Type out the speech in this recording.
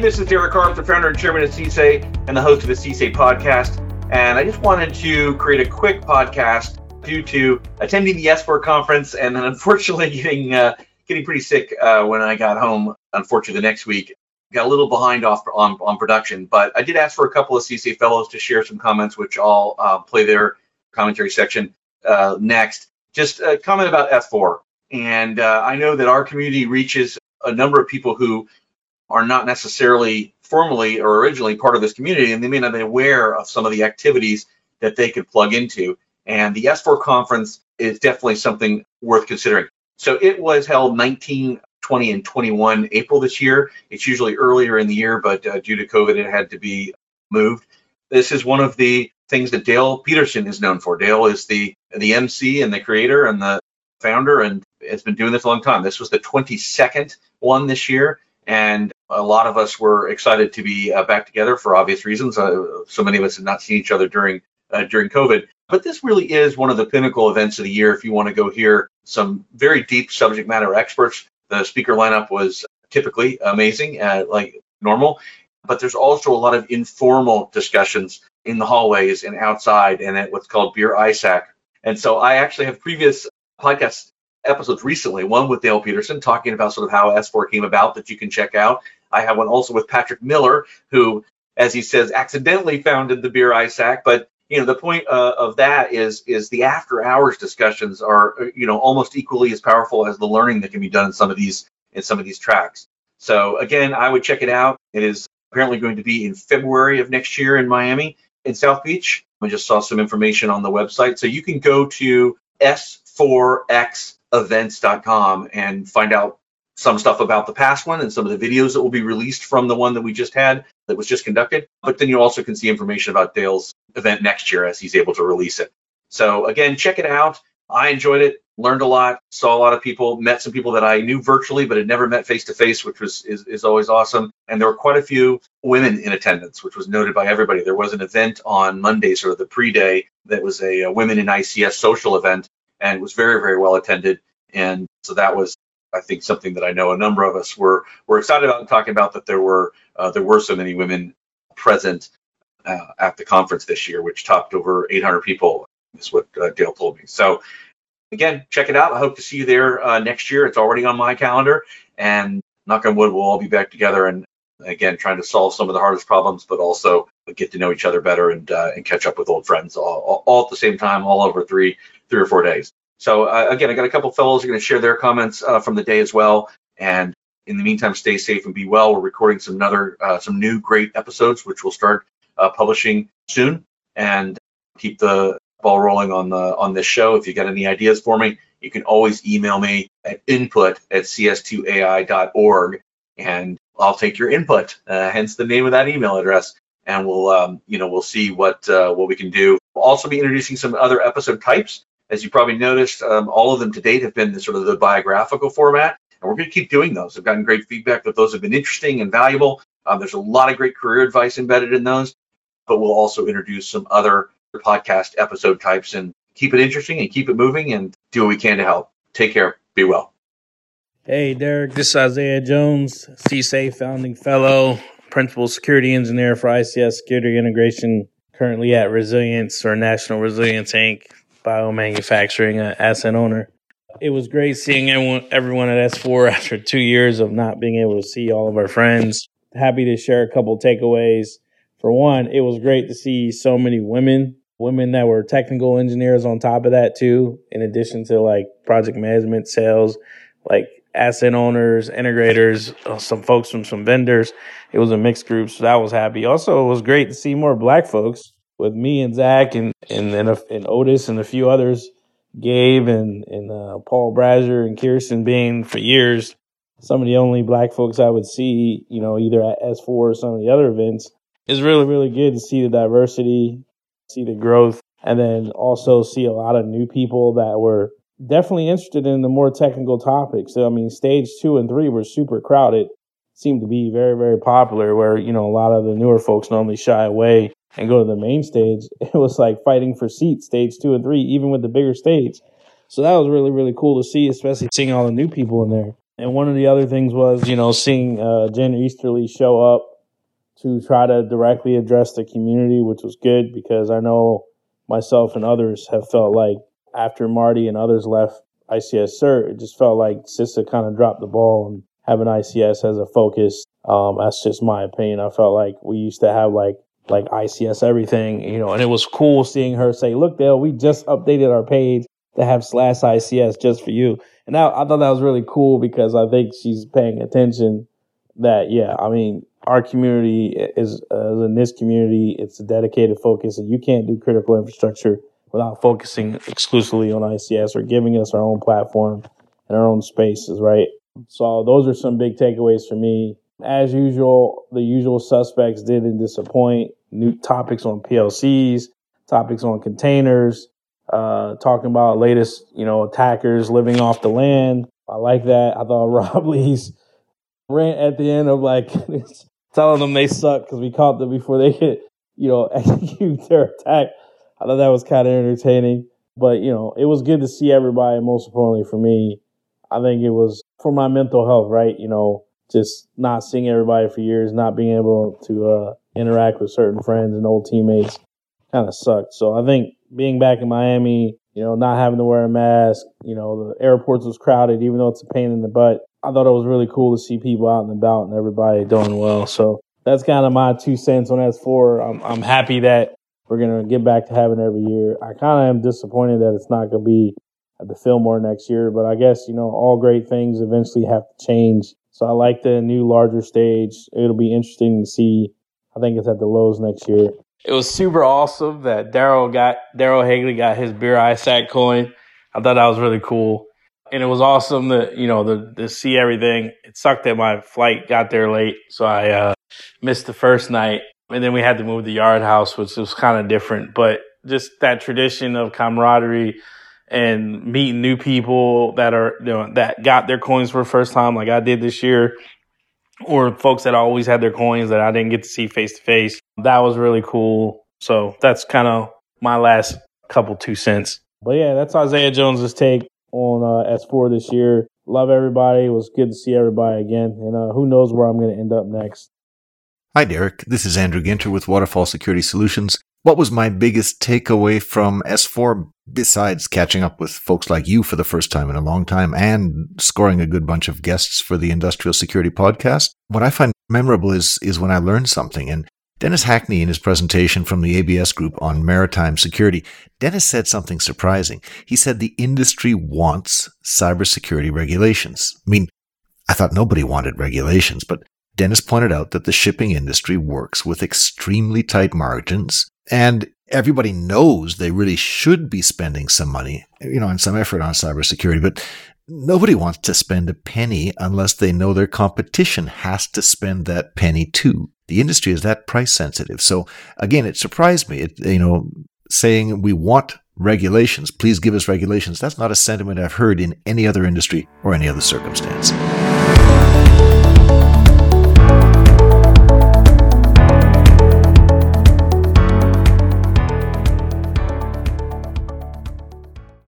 This is Derek the founder and chairman of CSA and the host of the CSA podcast. And I just wanted to create a quick podcast due to attending the S4 conference and then unfortunately getting uh, getting pretty sick uh, when I got home. Unfortunately, the next week got a little behind off on, on production, but I did ask for a couple of CSA fellows to share some comments, which I'll uh, play their commentary section uh, next. Just a comment about S4. And uh, I know that our community reaches a number of people who are not necessarily formally or originally part of this community, and they may not be aware of some of the activities that they could plug into. And the S4 conference is definitely something worth considering. So it was held 19, 20, and 21 April this year. It's usually earlier in the year, but uh, due to COVID, it had to be moved. This is one of the things that Dale Peterson is known for. Dale is the the MC and the creator and the founder, and has been doing this a long time. This was the 22nd one this year, and a lot of us were excited to be uh, back together for obvious reasons. Uh, so many of us had not seen each other during uh, during COVID. But this really is one of the pinnacle events of the year. If you want to go hear some very deep subject matter experts, the speaker lineup was typically amazing, uh, like normal. But there's also a lot of informal discussions in the hallways and outside, and at what's called Beer ISAC. And so I actually have previous podcast episodes recently, one with Dale Peterson talking about sort of how S4 came about that you can check out. I have one also with Patrick Miller, who, as he says, accidentally founded the Beer ISAC. But you know, the point uh, of that is is the after hours discussions are you know almost equally as powerful as the learning that can be done in some of these in some of these tracks. So again, I would check it out. It is apparently going to be in February of next year in Miami in South Beach. I just saw some information on the website, so you can go to s4xevents.com and find out some stuff about the past one and some of the videos that will be released from the one that we just had that was just conducted. But then you also can see information about Dale's event next year as he's able to release it. So again, check it out. I enjoyed it, learned a lot, saw a lot of people, met some people that I knew virtually but had never met face to face, which was is, is always awesome. And there were quite a few women in attendance, which was noted by everybody. There was an event on Monday, sort of the pre-day, that was a, a women in ICS social event, and was very very well attended. And so that was I think something that I know a number of us were were excited about talking about that there were uh, there were so many women present uh, at the conference this year, which topped over 800 people. Is what uh, Dale told me. So again, check it out. I hope to see you there uh, next year. It's already on my calendar, and knock on wood, we'll all be back together and again trying to solve some of the hardest problems, but also get to know each other better and uh, and catch up with old friends all, all, all at the same time, all over three three or four days. So uh, again, I got a couple fellows are going to share their comments uh, from the day as well. And in the meantime, stay safe and be well. We're recording some another uh, some new great episodes, which we'll start uh, publishing soon, and keep the ball rolling on the on this show. If you got any ideas for me, you can always email me at input at cs2ai.org, and I'll take your input. Uh, hence the name of that email address, and we'll um, you know we'll see what uh, what we can do. We'll also be introducing some other episode types as you probably noticed, um, all of them to date have been the, sort of the biographical format, and we're going to keep doing those. I've gotten great feedback that those have been interesting and valuable. Um, there's a lot of great career advice embedded in those, but we'll also introduce some other podcast episode types and keep it interesting and keep it moving and do what we can to help. Take care. Be well. Hey, Derek. This is Isaiah Jones, CSA founding fellow, principal security engineer for ICS Security Integration, currently at Resilience or National Resilience Inc biomanufacturing uh, asset owner. It was great seeing everyone, everyone at S4 after two years of not being able to see all of our friends. Happy to share a couple takeaways. For one, it was great to see so many women, women that were technical engineers on top of that too, in addition to like project management, sales, like asset owners, integrators, uh, some folks from some vendors. It was a mixed group, so that was happy. Also, it was great to see more black folks with me and Zach and and and, and Otis and a few others, Gabe and and uh, Paul Brazier and Kirsten being for years some of the only black folks I would see, you know, either at S4 or some of the other events. It's really really good to see the diversity, see the growth, and then also see a lot of new people that were definitely interested in the more technical topics. So I mean, stage two and three were super crowded. Seemed to be very, very popular where, you know, a lot of the newer folks normally shy away and go to the main stage, it was like fighting for seats, stage two and three, even with the bigger stage. So that was really, really cool to see, especially seeing all the new people in there. And one of the other things was, you know, seeing uh, Jen Easterly show up to try to directly address the community, which was good because I know myself and others have felt like after Marty and others left ICS CERT, it just felt like CISA kind of dropped the ball and having ICS as a focus. Um, that's just my opinion. I felt like we used to have like like ICS everything, you know, and it was cool seeing her say, "Look, Dale, we just updated our page to have slash ICS just for you." And I, I thought that was really cool because I think she's paying attention. That yeah, I mean, our community is uh, in this community, it's a dedicated focus, and you can't do critical infrastructure without focusing exclusively on ICS or giving us our own platform and our own spaces, right? So those are some big takeaways for me. As usual, the usual suspects didn't disappoint. New topics on PLCs, topics on containers, uh, talking about latest, you know, attackers living off the land. I like that. I thought Rob Lee's rant at the end of like telling them they suck because we caught them before they could, you know, execute their attack. I thought that was kind of entertaining. But, you know, it was good to see everybody. Most importantly for me, I think it was for my mental health, right? You know, just not seeing everybody for years, not being able to uh, interact with certain friends and old teammates kind of sucked. So I think being back in Miami, you know, not having to wear a mask, you know, the airports was crowded, even though it's a pain in the butt. I thought it was really cool to see people out and about and everybody doing well. So that's kind of my two cents on S4. I'm, I'm happy that we're going to get back to having every year. I kind of am disappointed that it's not going to be at the Fillmore next year, but I guess, you know, all great things eventually have to change. So I like the new larger stage. It'll be interesting to see. I think it's at the Loews next year. It was super awesome that Daryl got Daryl Haegley got his beer ISAC coin. I thought that was really cool and it was awesome to you know to, to see everything. It sucked that my flight got there late, so I uh, missed the first night, and then we had to move the yard house, which was kind of different. But just that tradition of camaraderie and meeting new people that are you know that got their coins for the first time, like I did this year, or folks that always had their coins that I didn't get to see face to face. That was really cool. So that's kind of my last couple two cents. But yeah, that's Isaiah Jones's take on uh, S4 this year. Love everybody. It was good to see everybody again. And uh, who knows where I'm going to end up next. Hi, Derek. This is Andrew Ginter with Waterfall Security Solutions. What was my biggest takeaway from S4 besides catching up with folks like you for the first time in a long time and scoring a good bunch of guests for the Industrial Security podcast? What I find memorable is, is when I learned something. And Dennis Hackney, in his presentation from the ABS Group on maritime security, Dennis said something surprising. He said the industry wants cybersecurity regulations. I mean, I thought nobody wanted regulations, but Dennis pointed out that the shipping industry works with extremely tight margins and everybody knows they really should be spending some money, you know, and some effort on cybersecurity, but nobody wants to spend a penny unless they know their competition has to spend that penny too the industry is that price sensitive. So again, it surprised me. It, you know, saying we want regulations, please give us regulations. That's not a sentiment I've heard in any other industry or any other circumstance.